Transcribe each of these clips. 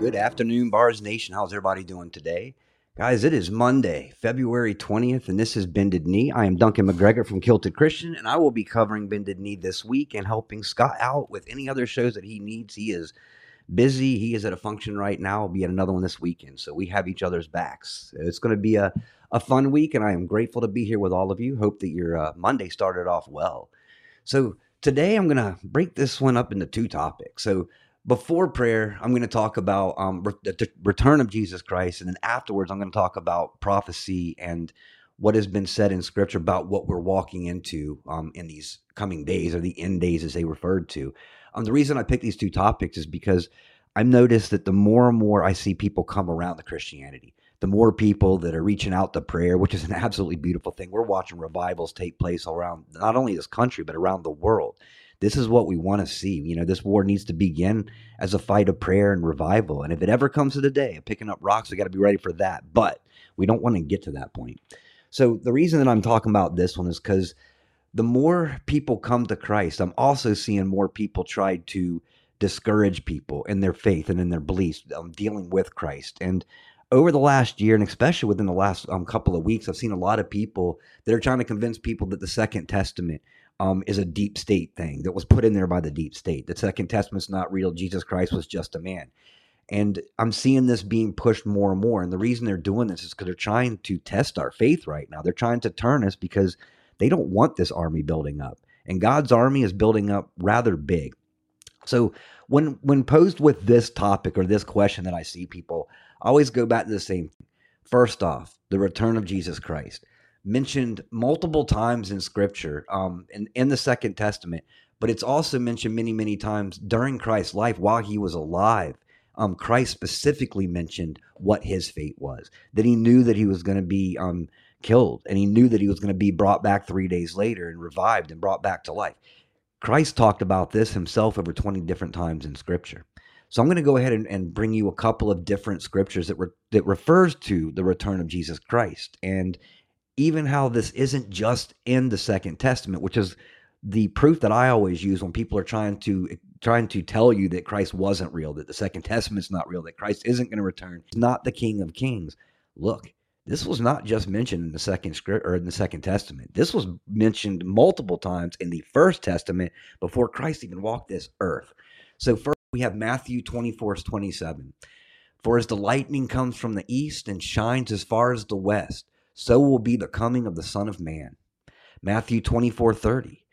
Good afternoon, Bars Nation. How's everybody doing today? Guys, it is Monday, February 20th, and this is Bended Knee. I am Duncan McGregor from Kilted Christian, and I will be covering Bended Knee this week and helping Scott out with any other shows that he needs. He is busy. He is at a function right now. Will be at another one this weekend. So we have each other's backs. It's going to be a, a fun week, and I am grateful to be here with all of you. Hope that your uh, Monday started off well. So today I'm going to break this one up into two topics. So before prayer, I'm going to talk about um, re- the return of Jesus Christ, and then afterwards, I'm going to talk about prophecy and what has been said in Scripture about what we're walking into um, in these coming days, or the end days, as they referred to. Um, the reason I picked these two topics is because I've noticed that the more and more I see people come around the Christianity, the more people that are reaching out to prayer, which is an absolutely beautiful thing. We're watching revivals take place around not only this country, but around the world. This is what we want to see. You know, this war needs to begin as a fight of prayer and revival. And if it ever comes to the day of picking up rocks, we got to be ready for that. But we don't want to get to that point. So the reason that I'm talking about this one is because the more people come to Christ, I'm also seeing more people try to discourage people in their faith and in their beliefs, um, dealing with Christ. And over the last year, and especially within the last um, couple of weeks, I've seen a lot of people that are trying to convince people that the Second Testament um, is a deep state thing that was put in there by the deep state. The Second Testament's not real. Jesus Christ was just a man. And I'm seeing this being pushed more and more. And the reason they're doing this is because they're trying to test our faith right now. They're trying to turn us because they don't want this army building up. And God's army is building up rather big. So when when posed with this topic or this question that I see people, I always go back to the same thing. First off, the return of Jesus Christ mentioned multiple times in Scripture, um, in, in the Second Testament, but it's also mentioned many, many times during Christ's life while he was alive. Um, Christ specifically mentioned what his fate was, that he knew that he was going to be um, killed, and he knew that he was going to be brought back three days later and revived and brought back to life. Christ talked about this himself over 20 different times in Scripture. So I'm going to go ahead and, and bring you a couple of different scriptures that re, that refers to the return of Jesus Christ. And even how this isn't just in the Second Testament, which is the proof that I always use when people are trying to trying to tell you that Christ wasn't real, that the Second Testament's not real, that Christ isn't going to return. He's not the King of Kings. Look, this was not just mentioned in the second script or in the Second Testament. This was mentioned multiple times in the First Testament before Christ even walked this earth. So first we have Matthew 24, 27. For as the lightning comes from the east and shines as far as the west, so will be the coming of the Son of Man. Matthew 24 30.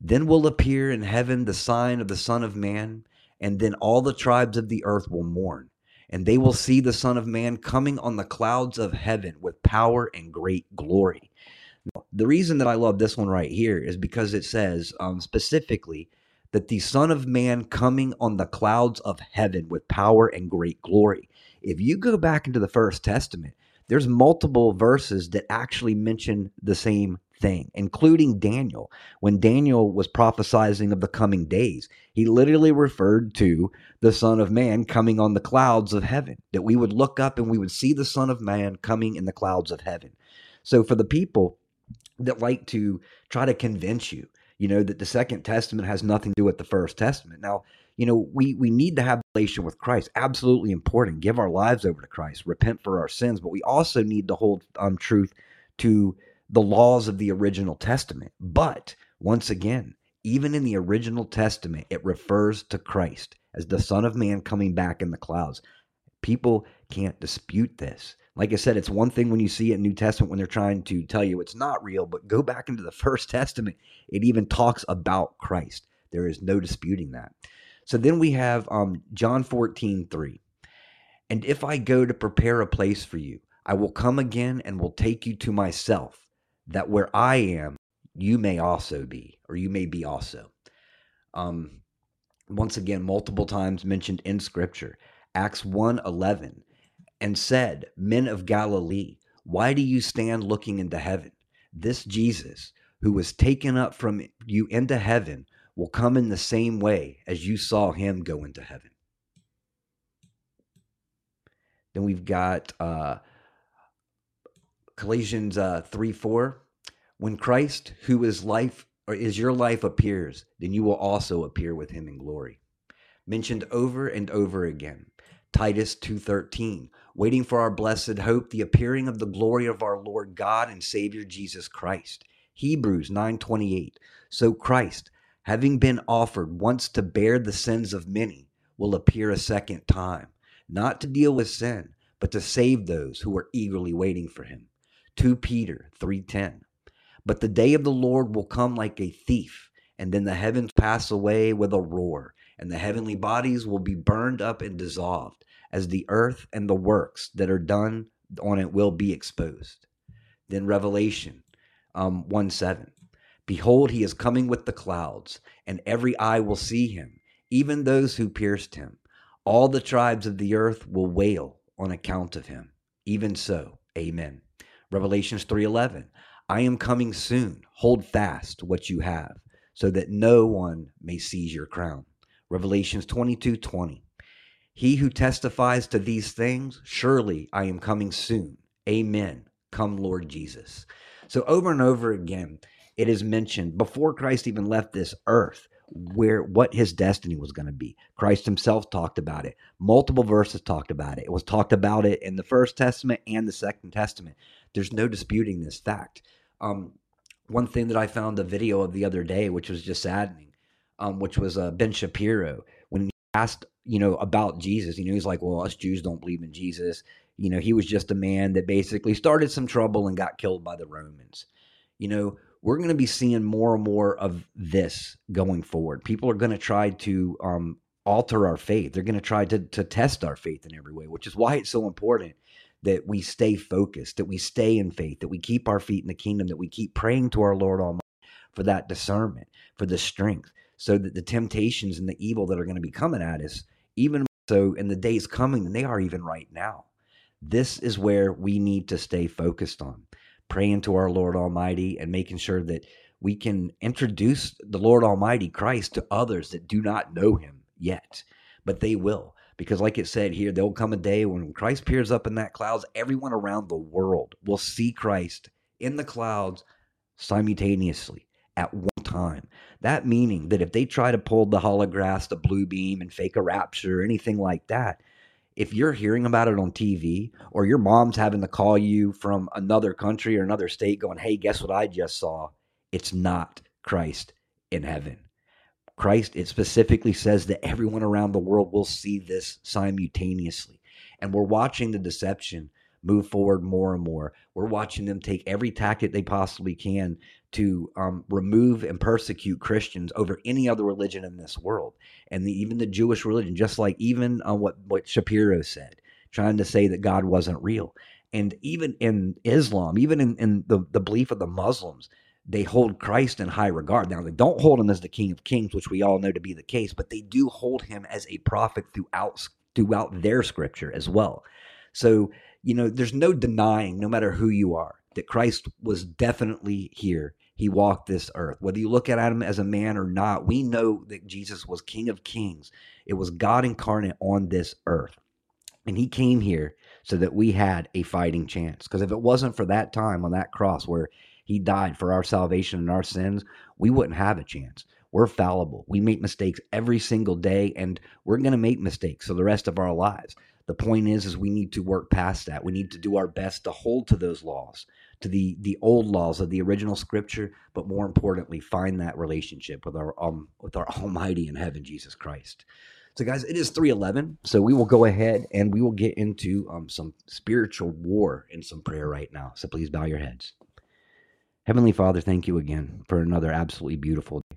Then will appear in heaven the sign of the Son of Man, and then all the tribes of the earth will mourn, and they will see the Son of Man coming on the clouds of heaven with power and great glory. The reason that I love this one right here is because it says um, specifically that the Son of Man coming on the clouds of heaven with power and great glory. If you go back into the First Testament, there's multiple verses that actually mention the same thing, including Daniel. When Daniel was prophesying of the coming days, he literally referred to the Son of Man coming on the clouds of heaven, that we would look up and we would see the Son of Man coming in the clouds of heaven. So for the people that like to try to convince you, you know, that the Second Testament has nothing to do with the First Testament. Now, you know, we we need to have relation with Christ. Absolutely important. Give our lives over to Christ. Repent for our sins, but we also need to hold um, truth to the laws of the original Testament. But once again, even in the original Testament, it refers to Christ as the Son of Man coming back in the clouds. People can't dispute this. Like I said, it's one thing when you see it in New Testament when they're trying to tell you it's not real, but go back into the First Testament. It even talks about Christ. There is no disputing that. So then we have um, John 14, 3. And if I go to prepare a place for you, I will come again and will take you to myself, that where I am, you may also be, or you may be also. Um, once again, multiple times mentioned in Scripture. Acts 1 11, and said, Men of Galilee, why do you stand looking into heaven? This Jesus, who was taken up from you into heaven, will come in the same way as you saw him go into heaven. Then we've got uh, Colossians uh, 3 4. When Christ, who is life, or is your life, appears, then you will also appear with him in glory. Mentioned over and over again. Titus 2:13, waiting for our blessed hope, the appearing of the glory of our Lord God and Savior Jesus Christ. Hebrews 9:28. So Christ, having been offered once to bear the sins of many, will appear a second time, not to deal with sin, but to save those who are eagerly waiting for him. 2 Peter 3:10. But the day of the Lord will come like a thief, and then the heavens pass away with a roar, and the heavenly bodies will be burned up and dissolved, as the earth and the works that are done on it will be exposed. Then Revelation um, 1 7. Behold, he is coming with the clouds, and every eye will see him, even those who pierced him. All the tribes of the earth will wail on account of him. Even so, amen. Revelations 3:11 I am coming soon. Hold fast what you have, so that no one may seize your crown. Revelations 22:20 He who testifies to these things, surely I am coming soon. Amen. Come Lord Jesus. So over and over again, it is mentioned before Christ even left this earth where what his destiny was going to be. Christ himself talked about it. Multiple verses talked about it. It was talked about it in the First Testament and the Second Testament. There's no disputing this fact. Um, one thing that I found a video of the other day, which was just saddening, um, which was uh, Ben Shapiro when he asked, you know, about Jesus. You know, he's like, "Well, us Jews don't believe in Jesus." You know, he was just a man that basically started some trouble and got killed by the Romans. You know, we're going to be seeing more and more of this going forward. People are going to try to um, alter our faith. They're going to try to to test our faith in every way, which is why it's so important that we stay focused, that we stay in faith, that we keep our feet in the kingdom, that we keep praying to our Lord Almighty for that discernment, for the strength, so that the temptations and the evil that are going to be coming at us, even so in the days coming, and they are even right now. This is where we need to stay focused on praying to our Lord Almighty and making sure that we can introduce the Lord Almighty Christ to others that do not know him yet, but they will. Because, like it said here, there'll come a day when Christ appears up in that clouds, everyone around the world will see Christ in the clouds simultaneously at one time. That meaning that if they try to pull the holographs, the blue beam, and fake a rapture or anything like that, if you're hearing about it on TV or your mom's having to call you from another country or another state going, hey, guess what I just saw? It's not Christ in heaven. Christ, it specifically says that everyone around the world will see this simultaneously. And we're watching the deception move forward more and more. We're watching them take every tactic they possibly can to um, remove and persecute Christians over any other religion in this world, and the, even the Jewish religion, just like even uh, what what Shapiro said, trying to say that God wasn't real, and even in Islam, even in, in the, the belief of the Muslims, they hold Christ in high regard. Now, they don't hold him as the King of Kings, which we all know to be the case, but they do hold him as a prophet throughout throughout their scripture as well. So, you know, there's no denying, no matter who you are, that Christ was definitely here. He walked this earth. Whether you look at him as a man or not, we know that Jesus was King of Kings. It was God incarnate on this earth. And he came here so that we had a fighting chance. Because if it wasn't for that time on that cross where he died for our salvation and our sins, we wouldn't have a chance. We're fallible. We make mistakes every single day, and we're going to make mistakes for the rest of our lives. The point is, is we need to work past that. We need to do our best to hold to those laws, to the the old laws of the original Scripture, but more importantly, find that relationship with our um with our Almighty in heaven, Jesus Christ. So, guys, it is 311. So, we will go ahead and we will get into um, some spiritual war and some prayer right now. So, please bow your heads. Heavenly Father, thank you again for another absolutely beautiful day.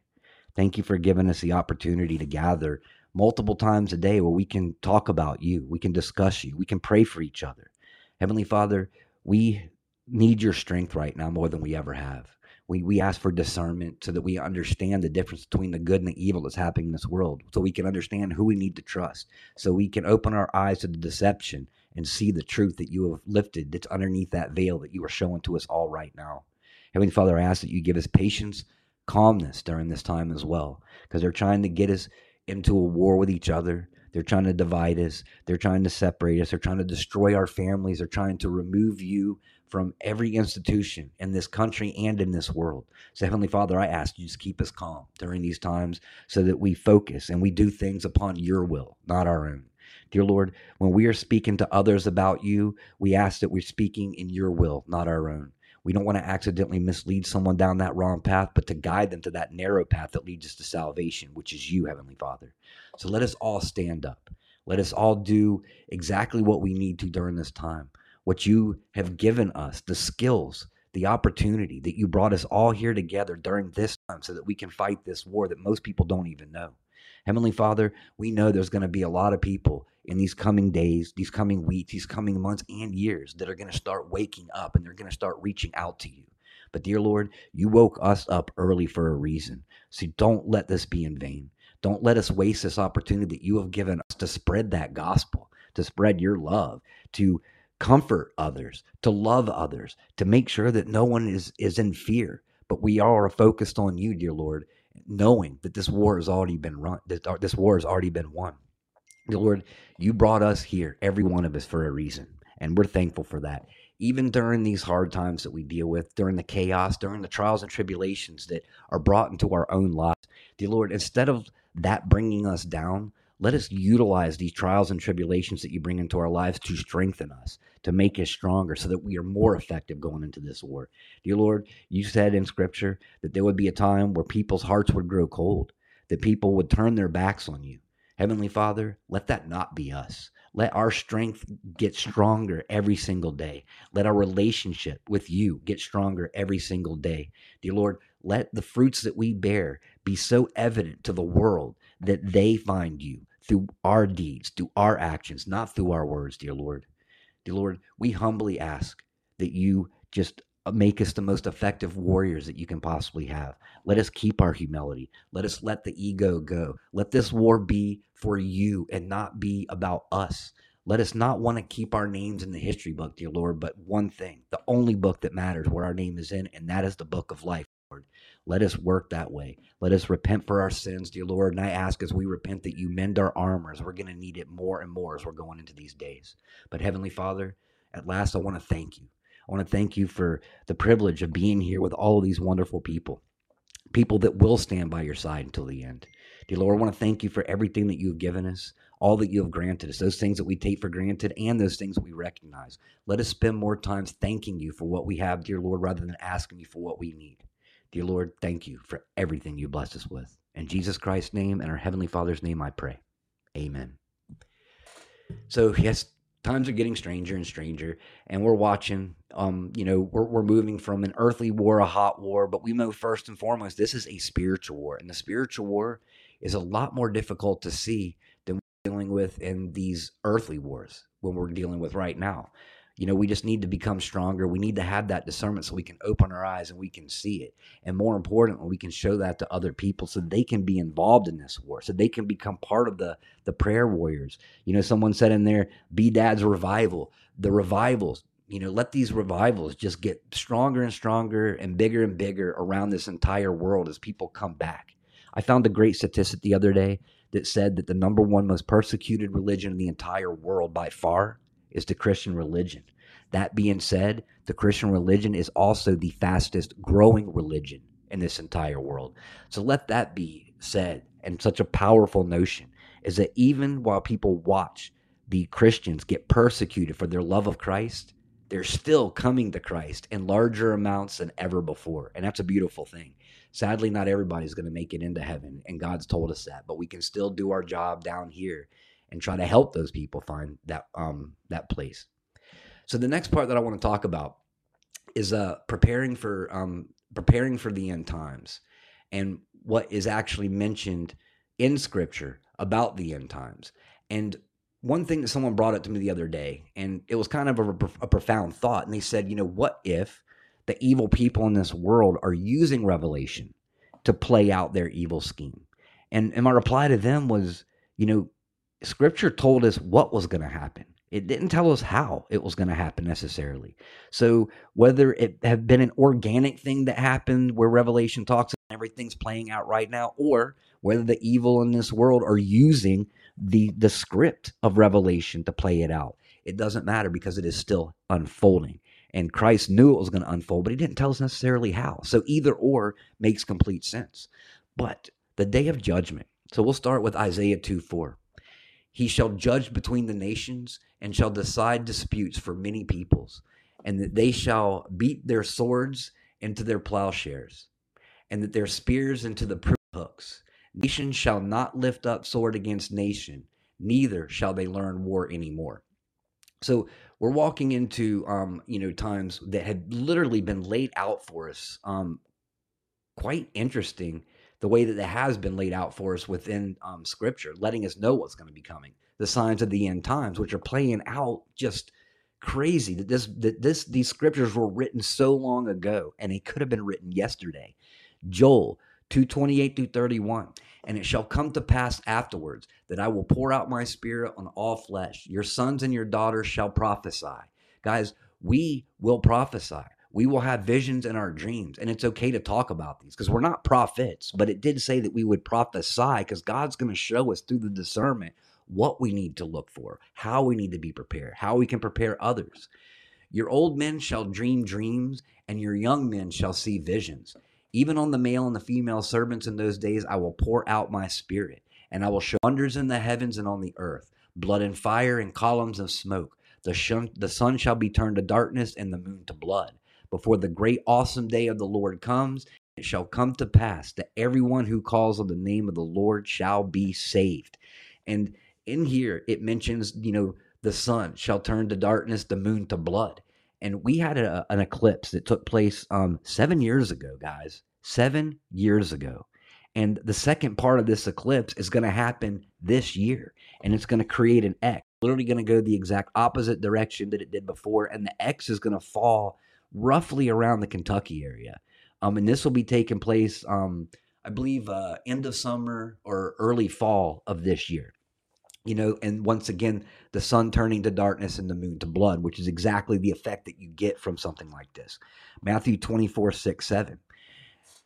Thank you for giving us the opportunity to gather multiple times a day where we can talk about you, we can discuss you, we can pray for each other. Heavenly Father, we need your strength right now more than we ever have. We, we ask for discernment so that we understand the difference between the good and the evil that's happening in this world, so we can understand who we need to trust, so we can open our eyes to the deception and see the truth that you have lifted that's underneath that veil that you are showing to us all right now. Heavenly Father, I ask that you give us patience, calmness during this time as well, because they're trying to get us into a war with each other. They're trying to divide us. They're trying to separate us. They're trying to destroy our families. They're trying to remove you from every institution in this country and in this world. So, Heavenly Father, I ask you just keep us calm during these times so that we focus and we do things upon your will, not our own. Dear Lord, when we are speaking to others about you, we ask that we're speaking in your will, not our own. We don't want to accidentally mislead someone down that wrong path, but to guide them to that narrow path that leads us to salvation, which is you, Heavenly Father. So let us all stand up. Let us all do exactly what we need to during this time. What you have given us, the skills, the opportunity that you brought us all here together during this time so that we can fight this war that most people don't even know. Heavenly Father, we know there's going to be a lot of people in these coming days, these coming weeks, these coming months and years that are going to start waking up and they're going to start reaching out to you. But dear Lord, you woke us up early for a reason. So don't let this be in vain. Don't let us waste this opportunity that you have given us to spread that gospel, to spread your love, to comfort others, to love others, to make sure that no one is, is in fear. But we are focused on you, dear Lord, knowing that this war has already been run, that this war has already been won. Dear Lord, you brought us here, every one of us, for a reason. And we're thankful for that. Even during these hard times that we deal with, during the chaos, during the trials and tribulations that are brought into our own lives, dear Lord, instead of that bringing us down, let us utilize these trials and tribulations that you bring into our lives to strengthen us, to make us stronger, so that we are more effective going into this war. Dear Lord, you said in Scripture that there would be a time where people's hearts would grow cold, that people would turn their backs on you. Heavenly Father, let that not be us. Let our strength get stronger every single day. Let our relationship with you get stronger every single day. Dear Lord, let the fruits that we bear be so evident to the world that they find you through our deeds, through our actions, not through our words, dear Lord. Lord, we humbly ask that you just uh, make us the most effective warriors that you can possibly have. Let us keep our humility. Let us let the ego go. Let this war be for you and not be about us. Let us not want to keep our names in the history book, dear Lord, but one thing, the only book that matters where our name is in, and that is the book of life, Lord. Let us work that way. Let us repent for our sins, dear Lord. And I ask as we repent that you mend our armors. We're going to need it more and more as we're going into these days. But Heavenly Father, at last I want to thank you. I want to thank you for the privilege of being here with all of these wonderful people, people that will stand by your side until the end. Dear Lord, I want to thank you for everything that you've given us, all that you have granted us, those things that we take for granted and those things that we recognize. Let us spend more times thanking you for what we have, dear Lord, rather than asking you for what we need. Dear Lord, thank you for everything you blessed us with. In Jesus Christ's name and our Heavenly Father's name, I pray. Amen. So, yes, times are getting stranger and stranger, and we're watching. Um, you know, we're, we're moving from an earthly war, a hot war, but we know first and foremost this is a spiritual war, and the spiritual war is a lot more difficult to see than we're dealing with in these earthly wars when we're dealing with right now. You know, we just need to become stronger. We need to have that discernment so we can open our eyes and we can see it. And more importantly, we can show that to other people so they can be involved in this war, so they can become part of the, the prayer warriors. You know, someone said in there, be dad's revival. The revivals, you know, let these revivals just get stronger and stronger and bigger and bigger around this entire world as people come back. I found a great statistic the other day that said that the number one most persecuted religion in the entire world by far is the Christian religion. That being said, the Christian religion is also the fastest growing religion in this entire world. So let that be said. And such a powerful notion is that even while people watch the Christians get persecuted for their love of Christ, they're still coming to Christ in larger amounts than ever before. And that's a beautiful thing. Sadly, not everybody's going to make it into heaven, and God's told us that, but we can still do our job down here and try to help those people find that um that place. So the next part that I want to talk about is uh preparing for um preparing for the end times and what is actually mentioned in scripture about the end times. And one thing that someone brought up to me the other day, and it was kind of a, a profound thought, and they said, you know, what if the evil people in this world are using revelation to play out their evil scheme? And, and my reply to them was, you know, scripture told us what was going to happen. It didn't tell us how it was going to happen necessarily. So whether it have been an organic thing that happened where Revelation talks and everything's playing out right now, or whether the evil in this world are using the the script of Revelation to play it out, it doesn't matter because it is still unfolding. And Christ knew it was going to unfold, but he didn't tell us necessarily how. So either or makes complete sense. But the day of judgment. So we'll start with Isaiah 2 4. He shall judge between the nations and shall decide disputes for many peoples, and that they shall beat their swords into their plowshares, and that their spears into the proof hooks. Nation shall not lift up sword against nation, neither shall they learn war anymore. So we're walking into um, you know times that had literally been laid out for us. Um, quite interesting the way that it has been laid out for us within um, Scripture, letting us know what's going to be coming, the signs of the end times, which are playing out just crazy. That this that this these scriptures were written so long ago, and they could have been written yesterday. Joel two twenty eight through thirty one. And it shall come to pass afterwards that I will pour out my spirit on all flesh. Your sons and your daughters shall prophesy. Guys, we will prophesy. We will have visions in our dreams. And it's okay to talk about these because we're not prophets, but it did say that we would prophesy because God's going to show us through the discernment what we need to look for, how we need to be prepared, how we can prepare others. Your old men shall dream dreams, and your young men shall see visions. Even on the male and the female servants in those days, I will pour out my spirit, and I will show wonders in the heavens and on the earth, blood and fire and columns of smoke. The, the sun shall be turned to darkness and the moon to blood. Before the great awesome day of the Lord comes, it shall come to pass that everyone who calls on the name of the Lord shall be saved. And in here, it mentions, you know, the sun shall turn to darkness, the moon to blood and we had a, an eclipse that took place um, seven years ago, guys. Seven years ago. And the second part of this eclipse is going to happen this year, and it's going to create an X. Literally going to go the exact opposite direction that it did before, and the X is going to fall roughly around the Kentucky area. Um, and this will be taking place, um, I believe, uh, end of summer or early fall of this year you know, and once again, the sun turning to darkness and the moon to blood, which is exactly the effect that you get from something like this. Matthew 24, 6, 7.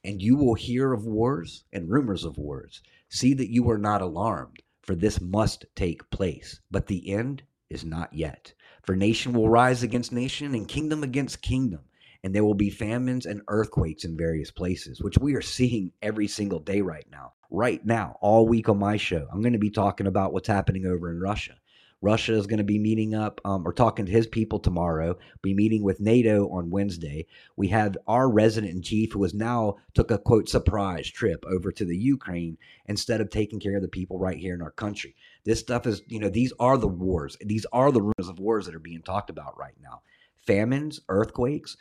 And you will hear of wars and rumors of wars. See that you are not alarmed, for this must take place. But the end is not yet. For nation will rise against nation and kingdom against kingdom and there will be famines and earthquakes in various places, which we are seeing every single day right now. Right now, all week on my show, I'm going to be talking about what's happening over in Russia. Russia is going to be meeting up um, or talking to his people tomorrow. Be meeting with NATO on Wednesday. We have our resident in chief, who has now took a quote surprise trip over to the Ukraine instead of taking care of the people right here in our country. This stuff is, you know, these are the wars. These are the rumors of wars that are being talked about right now. Famines, earthquakes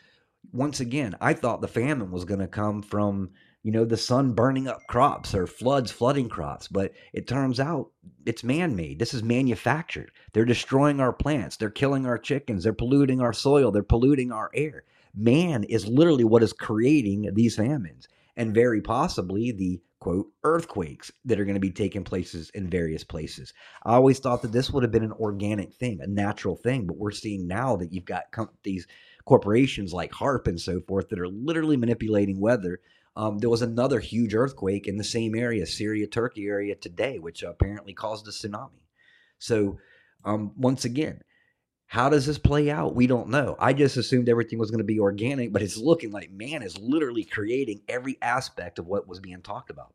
once again, I thought the famine was going to come from, you know, the sun burning up crops or floods flooding crops, but it turns out it's man made. This is manufactured. They're destroying our plants, they're killing our chickens, they're polluting our soil, they're polluting our air. Man is literally what is creating these famines and very possibly the quote earthquakes that are going to be taking places in various places. I always thought that this would have been an organic thing, a natural thing, but we're seeing now that you've got com- these corporations like HAARP and so forth that are literally manipulating weather. Um, there was another huge earthquake in the same area, Syria, Turkey area today, which apparently caused a tsunami. So, um, once again, how does this play out? We don't know. I just assumed everything was going to be organic, but it's looking like man is literally creating every aspect of what was being talked about.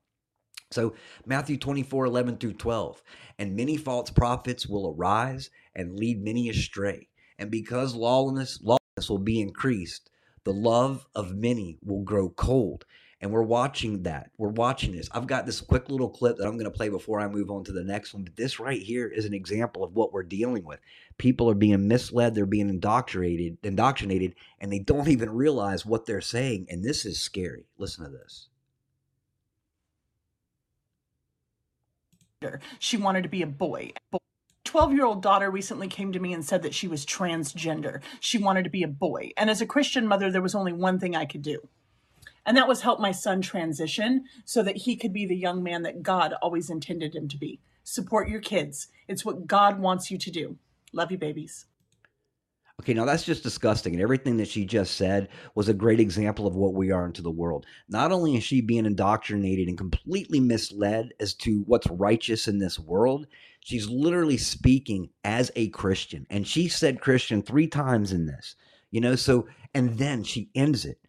So, Matthew 24, 11 through 12. And many false prophets will arise and lead many astray. And because lawlessness, will be increased. The love of many will grow cold. And we're watching that. We're watching this. I've got this quick little clip that I'm going to play before I move on to the next one. But this right here is an example of what we're dealing with. People are being misled, they're being indoctrinated, indoctrinated, and they don't even realize what they're saying. And this is scary. Listen to this. She wanted to be a boy. 12 year old daughter recently came to me and said that she was transgender. She wanted to be a boy. And as a Christian mother, there was only one thing I could do. And that was help my son transition so that he could be the young man that God always intended him to be. Support your kids. It's what God wants you to do. Love you, babies. Okay, now that's just disgusting. And everything that she just said was a great example of what we are into the world. Not only is she being indoctrinated and completely misled as to what's righteous in this world, she's literally speaking as a Christian. And she said Christian three times in this, you know, so, and then she ends it.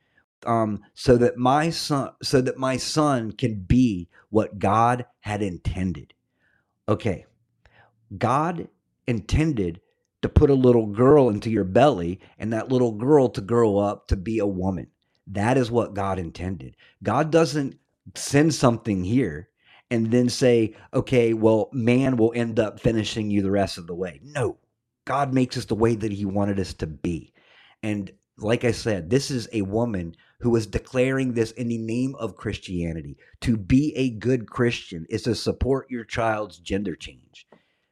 Um, so that my son, so that my son can be what God had intended. Okay, God intended to put a little girl into your belly and that little girl to grow up to be a woman. That is what God intended. God doesn't send something here and then say, okay, well, man will end up finishing you the rest of the way. No, God makes us the way that He wanted us to be. And like I said, this is a woman who is declaring this in the name of Christianity. To be a good Christian is to support your child's gender change.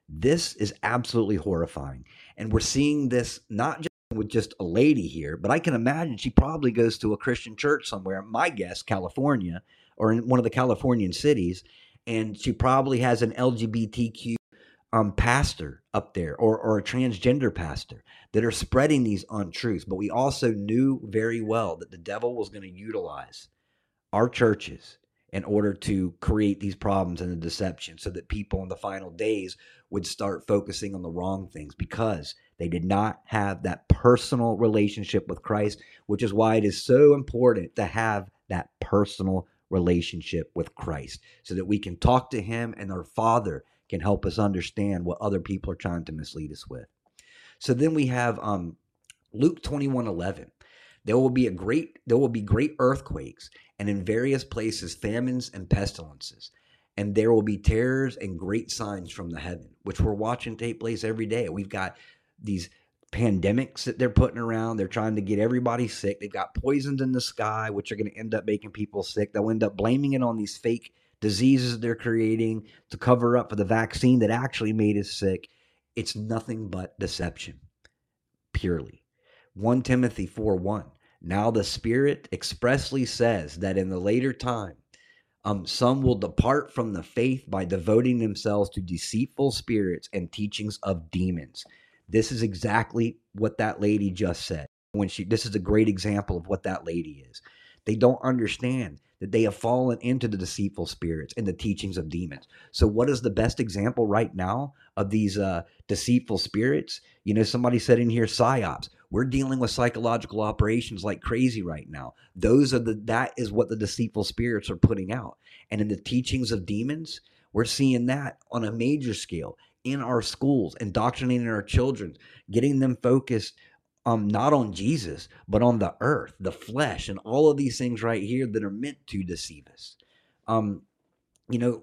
This is absolutely horrifying. And we're seeing this not just with just a lady here, but I can imagine she probably goes to a Christian church somewhere, my guess, California, or in one of the Californian cities, and she probably has an LGBTQ um, pastor up there or, or a transgender pastor that are spreading these untruths. But we also knew very well that the devil was going to utilize our churches in order to create these problems and the deception so that people in the final days would start focusing on the wrong things because they did not have that personal relationship with Christ, which is why it is so important to have that personal relationship with Christ so that we can talk to Him and our Father can help us understand what other people are trying to mislead us with. So then we have um, Luke 21 11. There will be a great there will be great earthquakes and in various places famines and pestilences and there will be terrors and great signs from the heaven which we're watching take place every day we've got these pandemics that they're putting around. They're trying to get everybody sick. They've got poisons in the sky, which are going to end up making people sick. They'll end up blaming it on these fake diseases they're creating to cover up for the vaccine that actually made us sick. It's nothing but deception, purely. 1 Timothy 4 1. Now the Spirit expressly says that in the later time, um, some will depart from the faith by devoting themselves to deceitful spirits and teachings of demons this is exactly what that lady just said. When she this is a great example of what that lady is. They don't understand that they have fallen into the deceitful spirits and the teachings of demons. So what is the best example right now of these uh, deceitful spirits? You know, somebody said in here psyops. We're dealing with psychological operations like crazy right now. Those are the that is what the deceitful spirits are putting out. And in the teachings of demons, we're seeing that on a major scale in our schools, indoctrinating our children, getting them focused um, not on Jesus, but on the earth, the flesh, and all of these things right here that are meant to deceive us. Um, you know,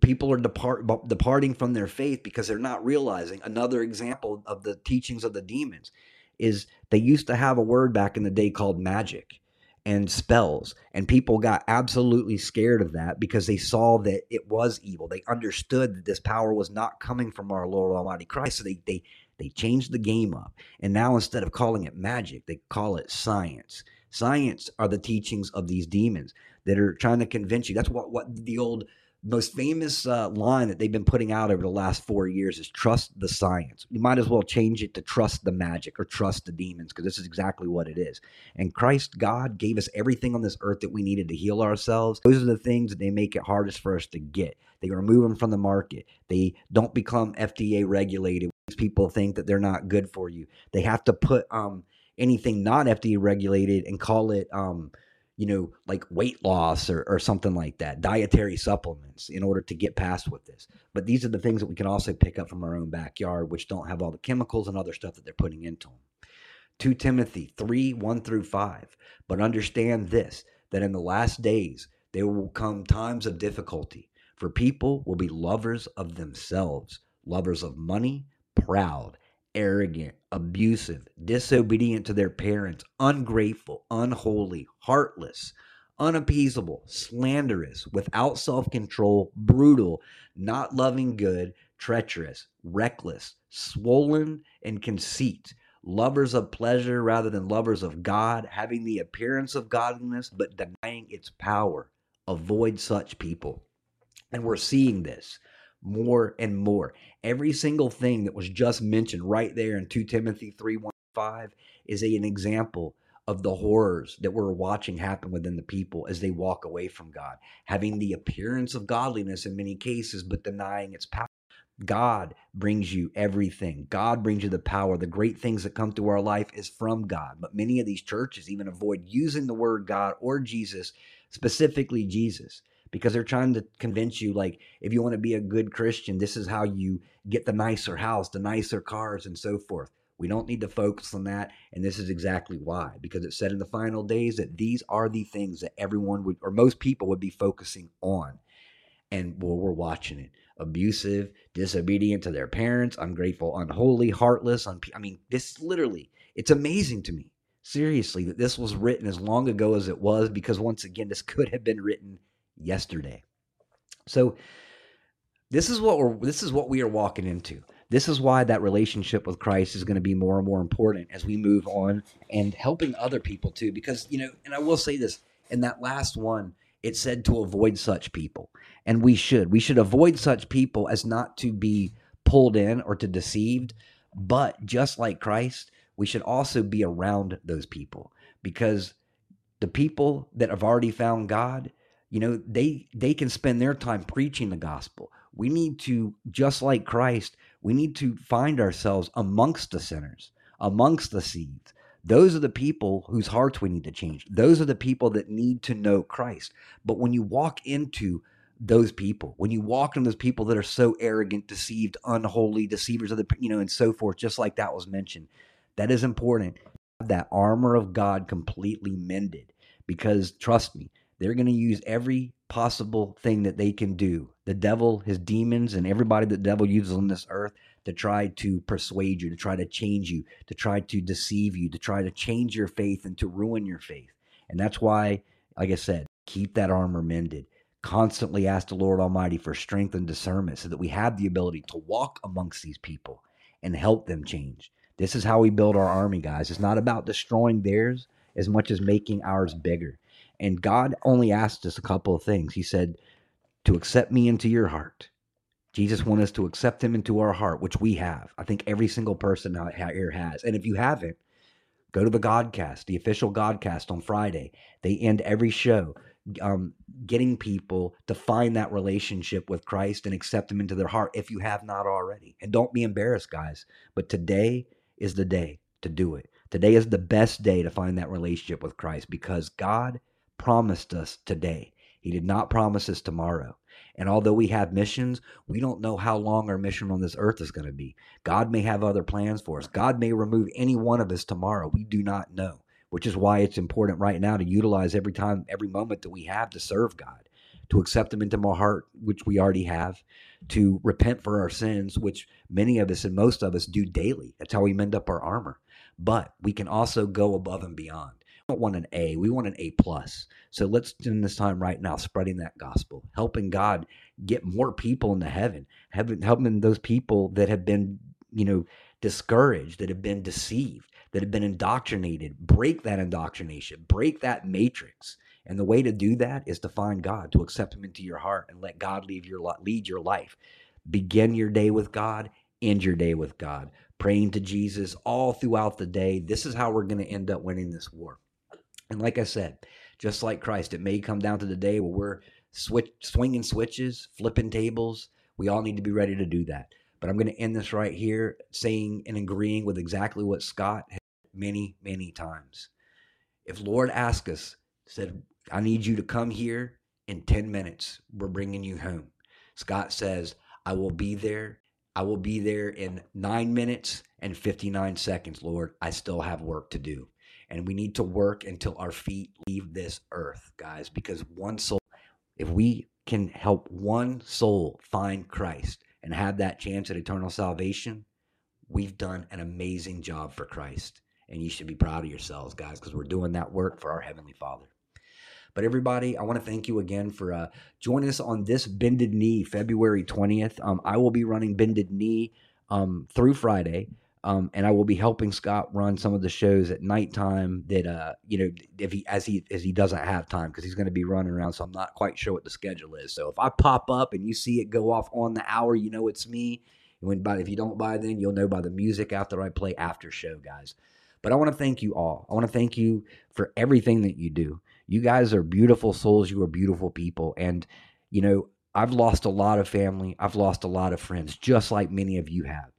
people are depart, departing from their faith because they're not realizing. Another example of the teachings of the demons is they used to have a word back in the day called magic and spells. And people got absolutely scared of that because they saw that it was evil. They understood that this power was not coming from our Lord Almighty Christ. So they they they changed the game up. And now instead of calling it magic, they call it science. Science are the teachings of these demons that are trying to convince you. That's what what the old most famous uh, line that they've been putting out over the last four years is trust the science. You might as well change it to trust the magic or trust the demons because this is exactly what it is. And Christ, God, gave us everything on this earth that we needed to heal ourselves. Those are the things that they make it hardest for us to get. They remove them from the market. They don't become FDA regulated. People think that they're not good for you. They have to put um, anything not FDA regulated and call it. Um, you know, like weight loss or, or something like that, dietary supplements in order to get past with this. But these are the things that we can also pick up from our own backyard, which don't have all the chemicals and other stuff that they're putting into them. 2 Timothy 3 1 through 5. But understand this that in the last days there will come times of difficulty, for people will be lovers of themselves, lovers of money, proud arrogant, abusive, disobedient to their parents, ungrateful, unholy, heartless, unappeasable, slanderous, without self control, brutal, not loving good, treacherous, reckless, swollen, and conceit, lovers of pleasure rather than lovers of God, having the appearance of godliness but denying its power. Avoid such people. And we're seeing this more and more. Every single thing that was just mentioned right there in 2 Timothy 3 1 5 is a, an example of the horrors that we're watching happen within the people as they walk away from God, having the appearance of godliness in many cases, but denying its power. God brings you everything. God brings you the power. The great things that come through our life is from God. But many of these churches even avoid using the word God or Jesus, specifically Jesus, because they're trying to convince you like if you want to be a good Christian, this is how you get the nicer house, the nicer cars, and so forth. We don't need to focus on that. And this is exactly why, because it said in the final days that these are the things that everyone would, or most people would be focusing on. And well, we're watching it abusive, disobedient to their parents, ungrateful, unholy, heartless. Un- I mean, this literally, it's amazing to me, seriously, that this was written as long ago as it was, because once again, this could have been written yesterday. So, this is what we're this is what we are walking into. This is why that relationship with Christ is going to be more and more important as we move on and helping other people too. Because, you know, and I will say this in that last one, it said to avoid such people. And we should. We should avoid such people as not to be pulled in or to deceived. But just like Christ, we should also be around those people because the people that have already found God, you know, they they can spend their time preaching the gospel. We need to just like Christ, we need to find ourselves amongst the sinners, amongst the seeds. Those are the people whose hearts we need to change. Those are the people that need to know Christ. But when you walk into those people, when you walk into those people that are so arrogant, deceived, unholy, deceivers of the, you know, and so forth, just like that was mentioned, that is important. That armor of God completely mended because trust me, they're going to use every possible thing that they can do. The devil, his demons, and everybody that the devil uses on this earth to try to persuade you, to try to change you, to try to deceive you, to try to change your faith and to ruin your faith. And that's why, like I said, keep that armor mended. Constantly ask the Lord Almighty for strength and discernment so that we have the ability to walk amongst these people and help them change. This is how we build our army, guys. It's not about destroying theirs as much as making ours bigger. And God only asked us a couple of things. He said, to accept me into your heart. Jesus wants us to accept him into our heart, which we have. I think every single person out here has. And if you haven't, go to the Godcast, the official Godcast on Friday. They end every show um, getting people to find that relationship with Christ and accept him into their heart if you have not already. And don't be embarrassed, guys. But today is the day to do it. Today is the best day to find that relationship with Christ because God promised us today. He did not promise us tomorrow. And although we have missions, we don't know how long our mission on this earth is going to be. God may have other plans for us. God may remove any one of us tomorrow. We do not know, which is why it's important right now to utilize every time, every moment that we have to serve God, to accept Him into my heart, which we already have, to repent for our sins, which many of us and most of us do daily. That's how we mend up our armor. But we can also go above and beyond don't want an A. We want an A plus. So let's spend this time right now spreading that gospel, helping God get more people into heaven, helping, those people that have been, you know, discouraged, that have been deceived, that have been indoctrinated. Break that indoctrination, break that matrix. And the way to do that is to find God, to accept Him into your heart, and let God your lead your life. Begin your day with God, end your day with God, praying to Jesus all throughout the day. This is how we're going to end up winning this war. And like I said, just like Christ, it may come down to the day where we're switch, swinging switches, flipping tables. We all need to be ready to do that. But I'm going to end this right here, saying and agreeing with exactly what Scott had many, many times. If Lord asked us, said, I need you to come here in 10 minutes, we're bringing you home. Scott says, I will be there. I will be there in nine minutes and 59 seconds, Lord. I still have work to do and we need to work until our feet leave this earth, guys, because one soul, if we can help one soul find Christ and have that chance at eternal salvation, we've done an amazing job for Christ. And you should be proud of yourselves, guys, because we're doing that work for our Heavenly Father. But everybody, I want to thank you again for uh, joining us on this Bended Knee, February 20th. Um, I will be running Bended Knee um, through Friday. Um, and I will be helping Scott run some of the shows at nighttime that uh, you know if he as he as he doesn't have time because he's going to be running around so I'm not quite sure what the schedule is. So if I pop up and you see it go off on the hour, you know it's me. And when if you don't buy then, you'll know by the music after I play after show, guys. But I want to thank you all. I want to thank you for everything that you do. You guys are beautiful souls. You are beautiful people, and you know I've lost a lot of family. I've lost a lot of friends, just like many of you have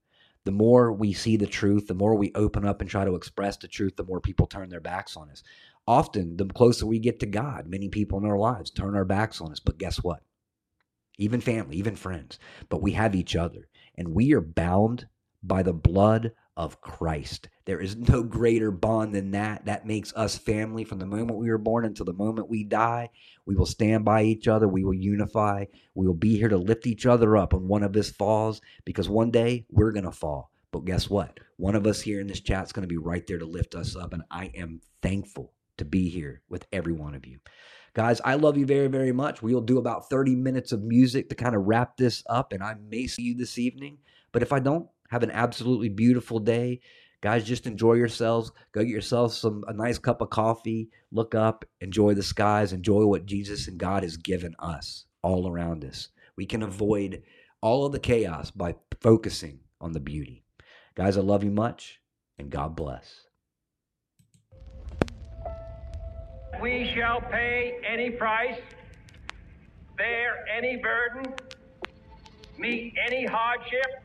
the more we see the truth, the more we open up and try to express the truth, the more people turn their backs on us. Often, the closer we get to God, many people in our lives turn our backs on us. But guess what? Even family, even friends, but we have each other, and we are bound by the blood of Christ. There is no greater bond than that. That makes us family from the moment we were born until the moment we die. We will stand by each other. We will unify. We will be here to lift each other up when one of us falls because one day we're going to fall. But guess what? One of us here in this chat is going to be right there to lift us up. And I am thankful to be here with every one of you. Guys, I love you very, very much. We'll do about 30 minutes of music to kind of wrap this up, and I may see you this evening. But if I don't, have an absolutely beautiful day. Guys, just enjoy yourselves. Go get yourself some a nice cup of coffee. Look up, enjoy the skies, enjoy what Jesus and God has given us all around us. We can avoid all of the chaos by focusing on the beauty. Guys, I love you much, and God bless. We shall pay any price, bear any burden, meet any hardship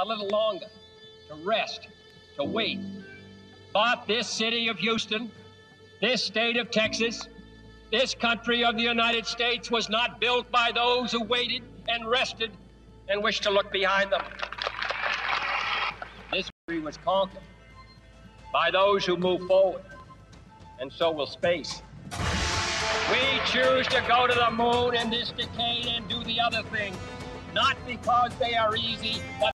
a little longer, to rest, to wait. But this city of Houston, this state of Texas, this country of the United States was not built by those who waited and rested and wished to look behind them. This country was conquered by those who move forward, and so will space. We choose to go to the moon in this decade and do the other thing, not because they are easy, but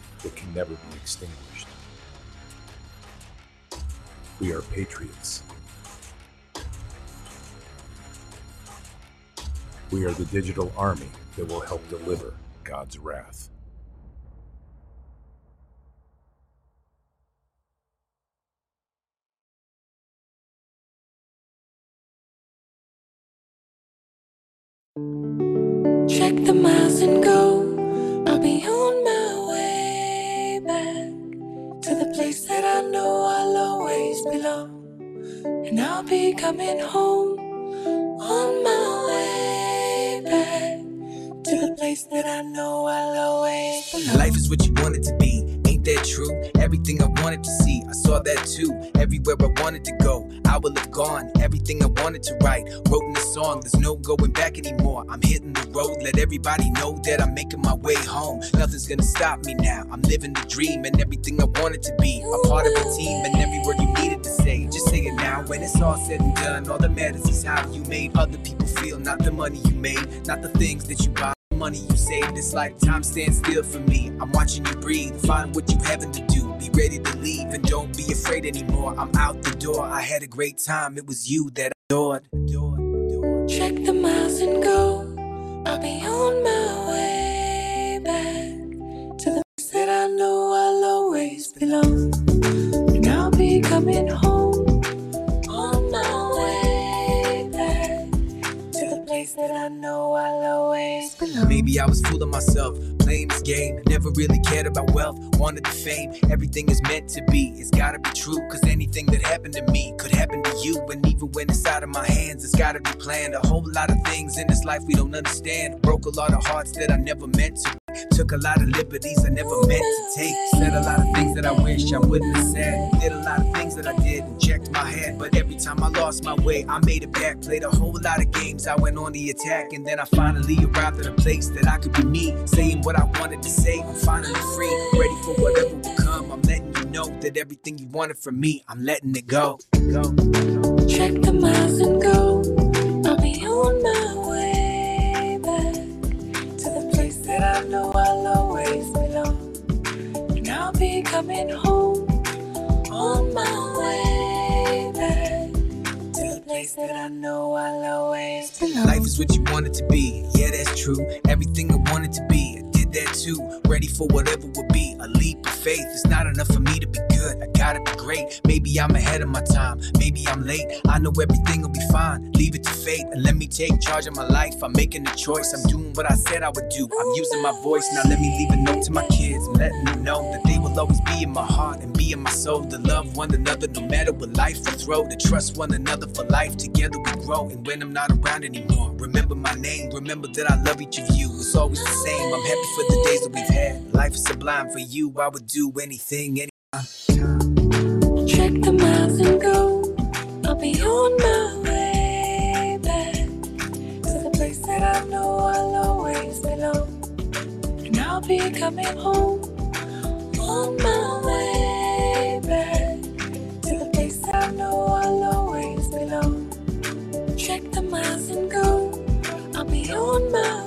that can never be extinguished. We are patriots. We are the digital army that will help deliver God's wrath. Check the miles and go. And I'll be coming home on my way back to the place that I know I'll always belong. Life is what you want it to be. That true? Everything I wanted to see, I saw that too. Everywhere I wanted to go, I will have gone. Everything I wanted to write, wrote in a song. There's no going back anymore. I'm hitting the road, let everybody know that I'm making my way home. Nothing's gonna stop me now. I'm living the dream and everything I wanted to be. A part of a team and every word you needed to say. Just say it now. When it's all said and done, all that matters is how you made other people feel. Not the money you made, not the things that you buy money you saved. This lifetime stand still for me. I'm watching you breathe. Find what you having to do. Be ready to leave and don't be afraid anymore. I'm out the door. I had a great time. It was you that I adored, adored. Check the miles and go. I'll be on my way back to the place that I know I'll always belong. And I'll be coming home that I know I'll always belong. Maybe I was fooling myself, playing this game. Never really cared about wealth, wanted the fame. Everything is meant to be, it's gotta be true. Cause anything that happened to me could happen to you. And even when it's out of my hands, it's gotta be planned. A whole lot of things in this life we don't understand. Broke a lot of hearts that I never meant to. Took a lot of liberties I never meant to take. Said a lot of things that I wish I wouldn't have said. Did a lot of things that I did and checked my head. But every time I lost my way, I made it back. Played a whole lot of games. I went on the attack. And then I finally arrived at a place that I could be me. Saying what I wanted to say. I'm finally free. Ready for whatever will come. I'm letting you know that everything you wanted from me, I'm letting it go. Go. Check the miles and go. I know I'll always. Life is what you want it to be. Yeah, that's true. Everything I wanted to be, I did that too. Ready for whatever be. A leap of faith. It's not enough for me to be good. I gotta be great. Maybe I'm ahead of my time. Maybe I'm late. I know everything will be fine. Leave it to fate and let me take charge of my life. I'm making a choice. I'm doing what I said I would do. I'm using my voice. Now let me leave a note to my kids. Letting them know that they will always be in my heart and be in my soul. To love one another no matter what life will throw. To trust one another for life. Together we grow. And when I'm not around anymore, remember my name. Remember that I love each of you. It's always the same. I'm happy for the days that we've had. Life is sublime for you. I would do anything, anytime. Check the miles and go. I'll be on my way back to the place that I know I'll always belong. And I'll be coming home on my way back to the place that I know I'll always belong. Check the miles and go. I'll be on my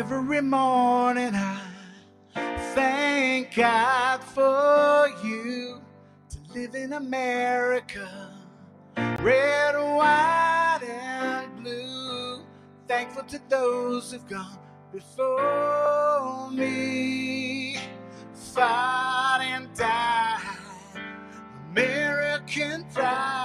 Every morning I thank God for you to live in America. Red, white, and blue. Thankful to those who've gone before me. Fought and died. American pride.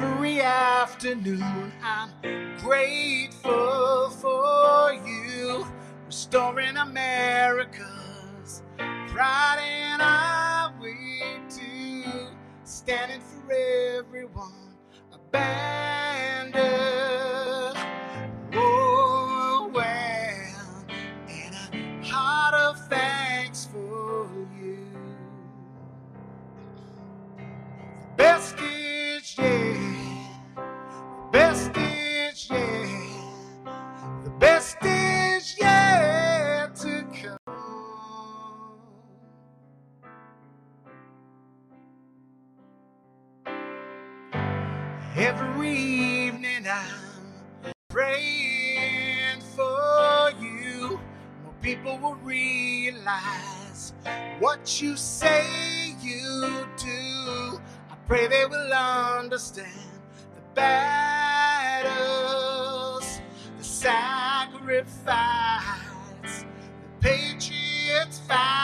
Every afternoon, I'm grateful for you, restoring America's pride, and I wait to standing for everyone abandoned. I'm praying for you. More people will realize what you say you do. I pray they will understand the battles, the sacrifice, the patriots fight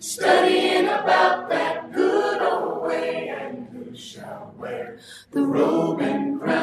studying about that good old way, and who shall wear the robe and crown?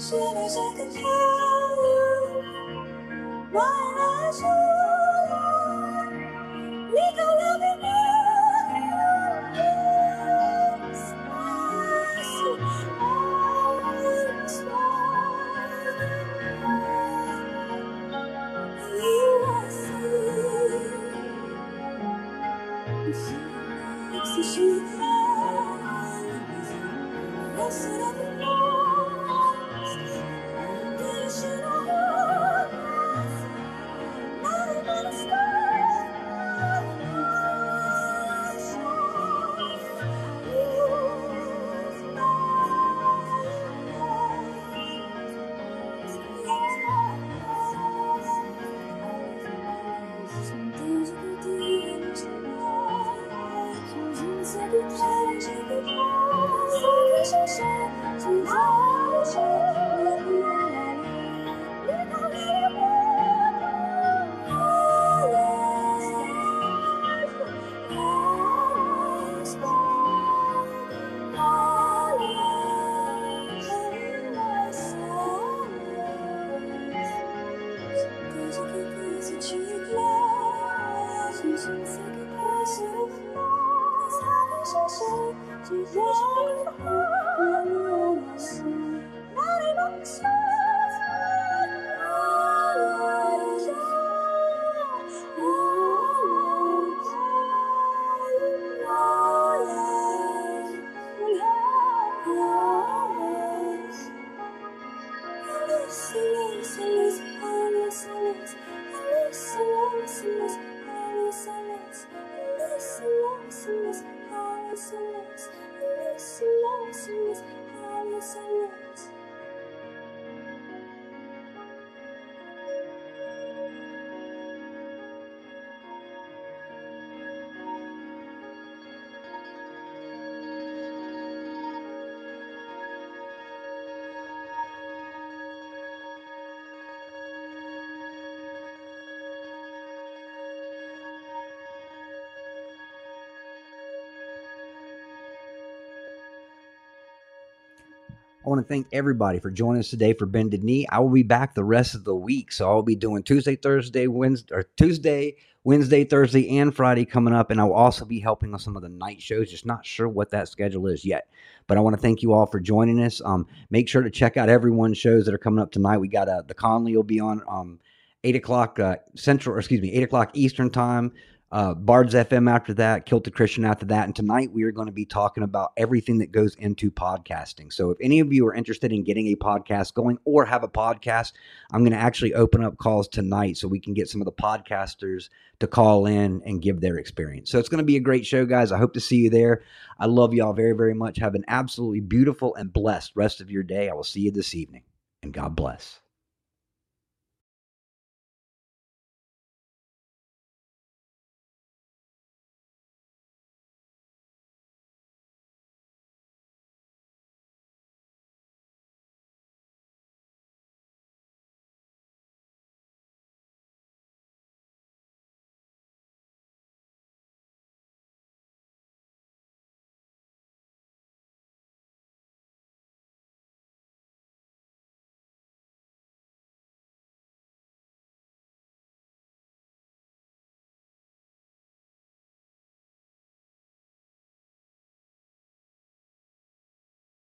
soon as I can tell you, why not you? We go. I want to thank everybody for joining us today for Bended Knee. I will be back the rest of the week, so I'll be doing Tuesday, Thursday, Wednesday, or Tuesday, Wednesday, Thursday, and Friday coming up, and I will also be helping on some of the night shows. Just not sure what that schedule is yet, but I want to thank you all for joining us. Um, make sure to check out everyone's shows that are coming up tonight. We got uh, the Conley will be on um, eight o'clock uh, Central, or excuse me, eight o'clock Eastern time uh, Bards FM after that, Kilted Christian after that. And tonight we are going to be talking about everything that goes into podcasting. So if any of you are interested in getting a podcast going or have a podcast, I'm going to actually open up calls tonight so we can get some of the podcasters to call in and give their experience. So it's going to be a great show, guys. I hope to see you there. I love y'all very, very much. Have an absolutely beautiful and blessed rest of your day. I will see you this evening, and God bless.